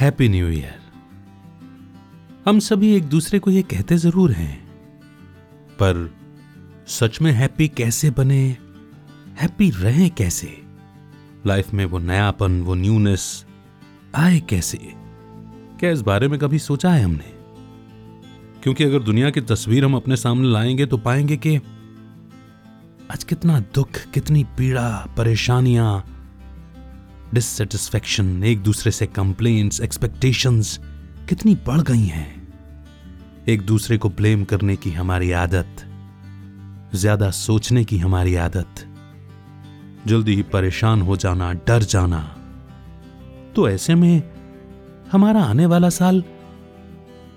Happy new year हम सभी एक दूसरे को ये कहते ज़रूर हैं, पर सच में हैप्पी कैसे बने? हैप्पी रहें कैसे? लाइफ में वो नयापन, वो न्यूनेस आए कैसे? क्या इस बारे में कभी सोचा है हमने? क्योंकि अगर दुनिया की तस्वीर हम अपने सामने लाएँगे तो पाएँगे कि आज कितना दुख, कितनी पीड़ा, परेशानियाँ डिससेटिस्फेक्शन एक दूसरे से कंप्लेंट्स एक्सपेक्टेशंस कितनी बढ़ गई हैं। एक दूसरे को ब्लेम करने की हमारी आदत, ज़्यादा सोचने की हमारी आदत, जल्दी ही परेशान हो जाना, डर जाना। तो ऐसे में हमारा आने वाला साल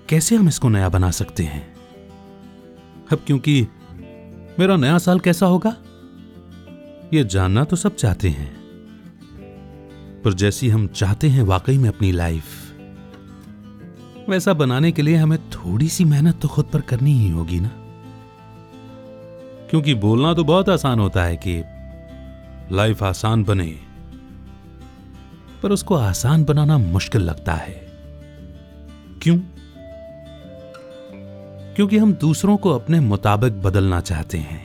कैसे हम इसको नया बना सकते हैं? अब क्योंकि मेरा नया साल कैसा होगा? ये जानना तो सब चाहते हैं। पर जैसी हम चाहते हैं वाकई में अपनी लाइफ। वैसा बनाने के लिए हमें थोड़ी सी मेहनत तो खुद पर करनी ही होगी ना? क्योंकि बोलना तो बहुत आसान होता है कि लाइफ आसान बने, पर उसको आसान बनाना मुश्किल लगता है। क्यों? क्योंकि हम दूसरों को अपने मुताबिक बदलना चाहते हैं,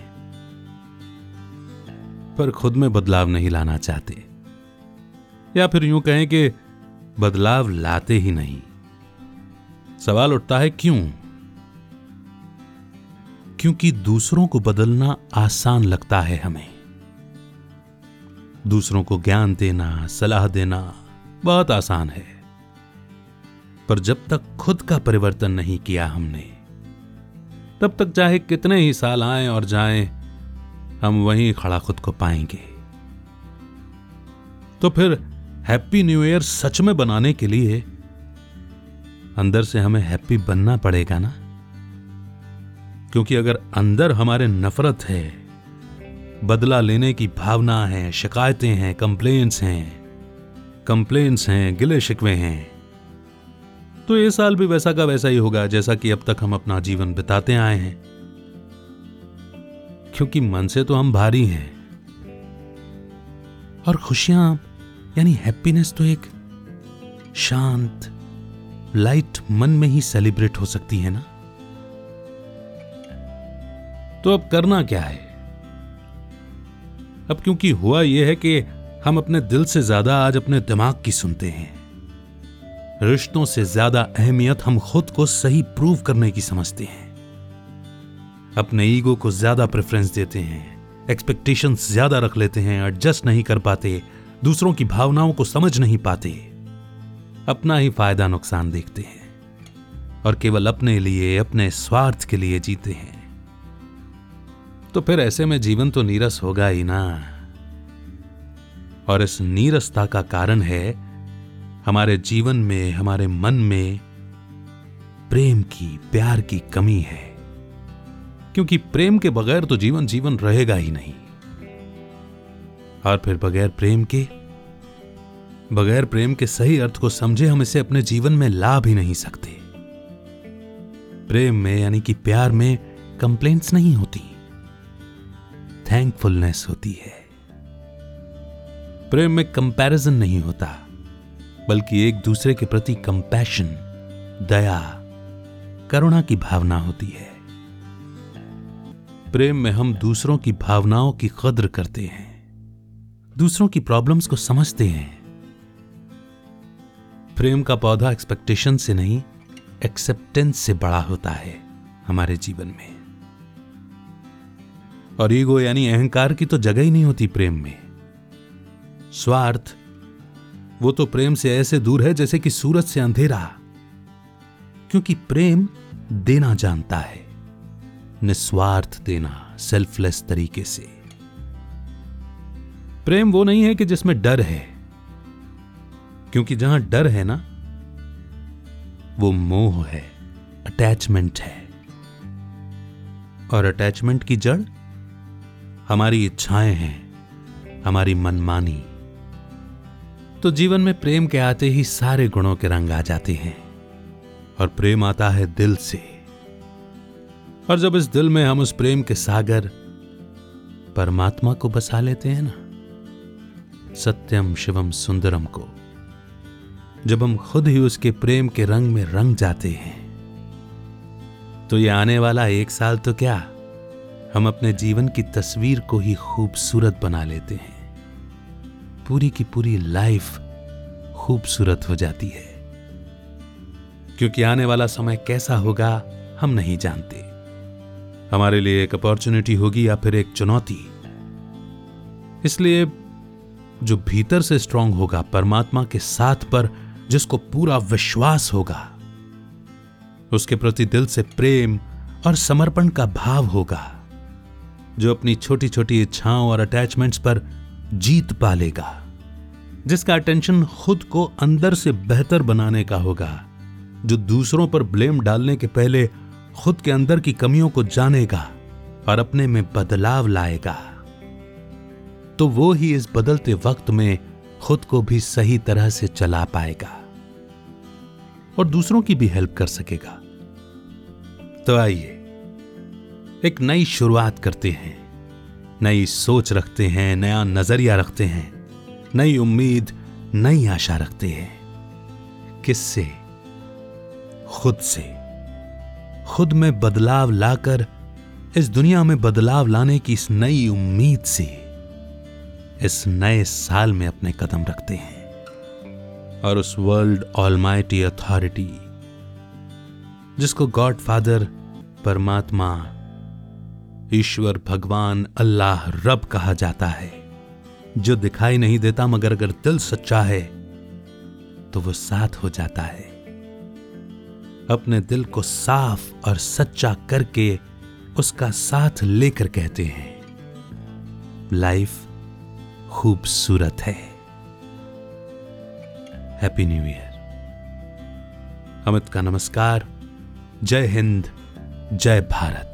पर खुद में बदलाव नहीं लाना चाहते। या फिर यूँ कहें कि बदलाव लाते ही नहीं। सवाल उठता है क्यों? क्योंकि दूसरों को बदलना आसान लगता है हमें। दूसरों को ज्ञान देना सलाह देना बहुत आसान है। पर जब तक खुद का परिवर्तन नहीं किया हमने तब तक चाहे कितने ही साल आए और जाएँ, हम वहीं खड़ा खुद को पाएँगे। तो फिर हैप्पी न्यू ईयर सच में बनाने के लिए अंदर से हमें हैप्पी बनना पड़ेगा ना? क्योंकि अगर अंदर हमारे नफरत है, बदला लेने की भावना है, शिकायतें हैं कंप्लेन्स हैं कंप्लेन्स हैं, गिले शिकवे हैं तो ये साल भी वैसा का वैसा ही होगा जैसा कि अब तक हम अपना जीवन बिताते आए हैं। क्योंकि मन से तो हम भारी हैं। और खुशियाँ यानी हैप्पीनेस तो एक शांत लाइट मन में ही सेलिब्रेट हो सकती है ना? तो अब करना क्या है? अब क्योंकि हुआ यह है कि हम अपने दिल से ज़्यादा आज अपने दिमाग की सुनते हैं। रिश्तों से ज़्यादा अहमियत हम खुद को सही प्रूव करने की समझते हैं। अपने ईगो को ज़्यादा प्रेफरेंस देते हैं एक्सपेक्टेशंस ज़्यादा रख लेते हैं एडजस्ट नहीं कर पाते दूसरों की भावनाओं को समझ नहीं पाते। अपना ही फ़ायदा नुकसान देखते हैं और केवल अपने लिए, अपने स्वार्थ के लिए जीते हैं। तो फिर ऐसे में जीवन तो नीरस होगा ही ना। और इस नीरसता का कारण है हमारे जीवन में, हमारे मन में प्रेम की, प्यार की कमी है। क्योंकि प्रेम के बगैर तो जीवन जीवन रहेगा ही नहीं। और फिर बगैर प्रेम के, बगैर प्रेम के सही अर्थ को समझे हम इसे अपने जीवन में ला भी नहीं सकते। प्रेम में यानी कि प्यार में कंप्लेंट्स नहीं होती थैंकफुलनेस होती है। प्रेम में कंपैरिजन नहीं होता, बल्कि एक दूसरे के प्रति कंपैशन दया, करुणा की भावना होती है। प्रेम में हम दूसरों की भावनाओं की कद्र करते हैं। दूसरों की प्रॉब्लम्स को समझते हैं। प्रेम का पौधा एक्सपेक्टेशन से नहीं एक्सेप्टेंस से बड़ा होता है हमारे जीवन में। और ईगो यानी अहंकार की तो जगह ही नहीं होती प्रेम में। स्वार्थ, वो तो प्रेम से ऐसे दूर है जैसे कि सूरज से अंधेरा। क्योंकि प्रेम देना जानता है, निस्वार्थ देना सेल्फलेस तरीके से। प्रेम वो नहीं है कि जिसमें डर है। क्योंकि जहाँ डर है ना, वो मोह है अटैचमेंट है। और अटैचमेंट की जड़ हमारी इच्छाएँ हैं, हमारी मनमानी। तो जीवन में प्रेम के आते ही सारे गुणों के रंग आ जाते हैं, और प्रेम आता है दिल से। और जब इस दिल में हम उस प्रेम के सागर परमात्मा को बसा लेते हैं ना सत्यम शिवम सुंदरम को। जब हम खुद ही उसके प्रेम के रंग में रंग जाते हैं तो ये आने वाला एक साल तो क्या, हम अपने जीवन की तस्वीर को ही खूबसूरत बना लेते हैं। पूरी की पूरी लाइफ खूबसूरत हो जाती है। क्योंकि आने वाला समय कैसा होगा, हम नहीं जानते। हमारे लिए एक अपॉर्चुनिटी होगी या फिर एक चुनौती। इसलिए जो भीतर से स्ट्रांग होगा परमात्मा के साथ पर, जिसको पूरा विश्वास होगा। उसके प्रति दिल से प्रेम और समर्पण का भाव होगा, जो अपनी छोटी छोटी इच्छाओं और अटैचमेंट्स पर जीत पालेगा, जिसका अटेंशन खुद को अंदर से बेहतर बनाने का होगा, जो दूसरों पर ब्लेम डालने के पहले खुद के अंदर की कमियों को जानेगा और अपने में बदलाव लाएगा। तो वो ही इस बदलते वक्त में खुद को भी सही तरह से चला पाएगा और दूसरों की भी हेल्प कर सकेगा। तो आइए, एक नई शुरुआत करते हैं। नई सोच रखते हैं, नया नज़रिया रखते हैं, नई उम्मीद, नई आशा रखते हैं। किससे? खुद से। खुद में बदलाव लाकर, इस दुनिया में बदलाव लाने की इस नई उम्मीद से। इस नए साल में अपने कदम रखते हैं। और उस वर्ल्ड ऑलमाइटी अथॉरिटी जिसको गॉड फादर परमात्मा, ईश्वर भगवान अल्लाह रब कहा जाता है, जो दिखाई नहीं देता मगर अगर दिल सच्चा है तो वो साथ हो जाता है। अपने दिल को साफ़ और सच्चा करके उसका साथ लेकर कहते हैं। लाइफ खूबसूरत है। हैप्पी न्यू ईयर अमित का नमस्कार। जय हिंद जय भारत।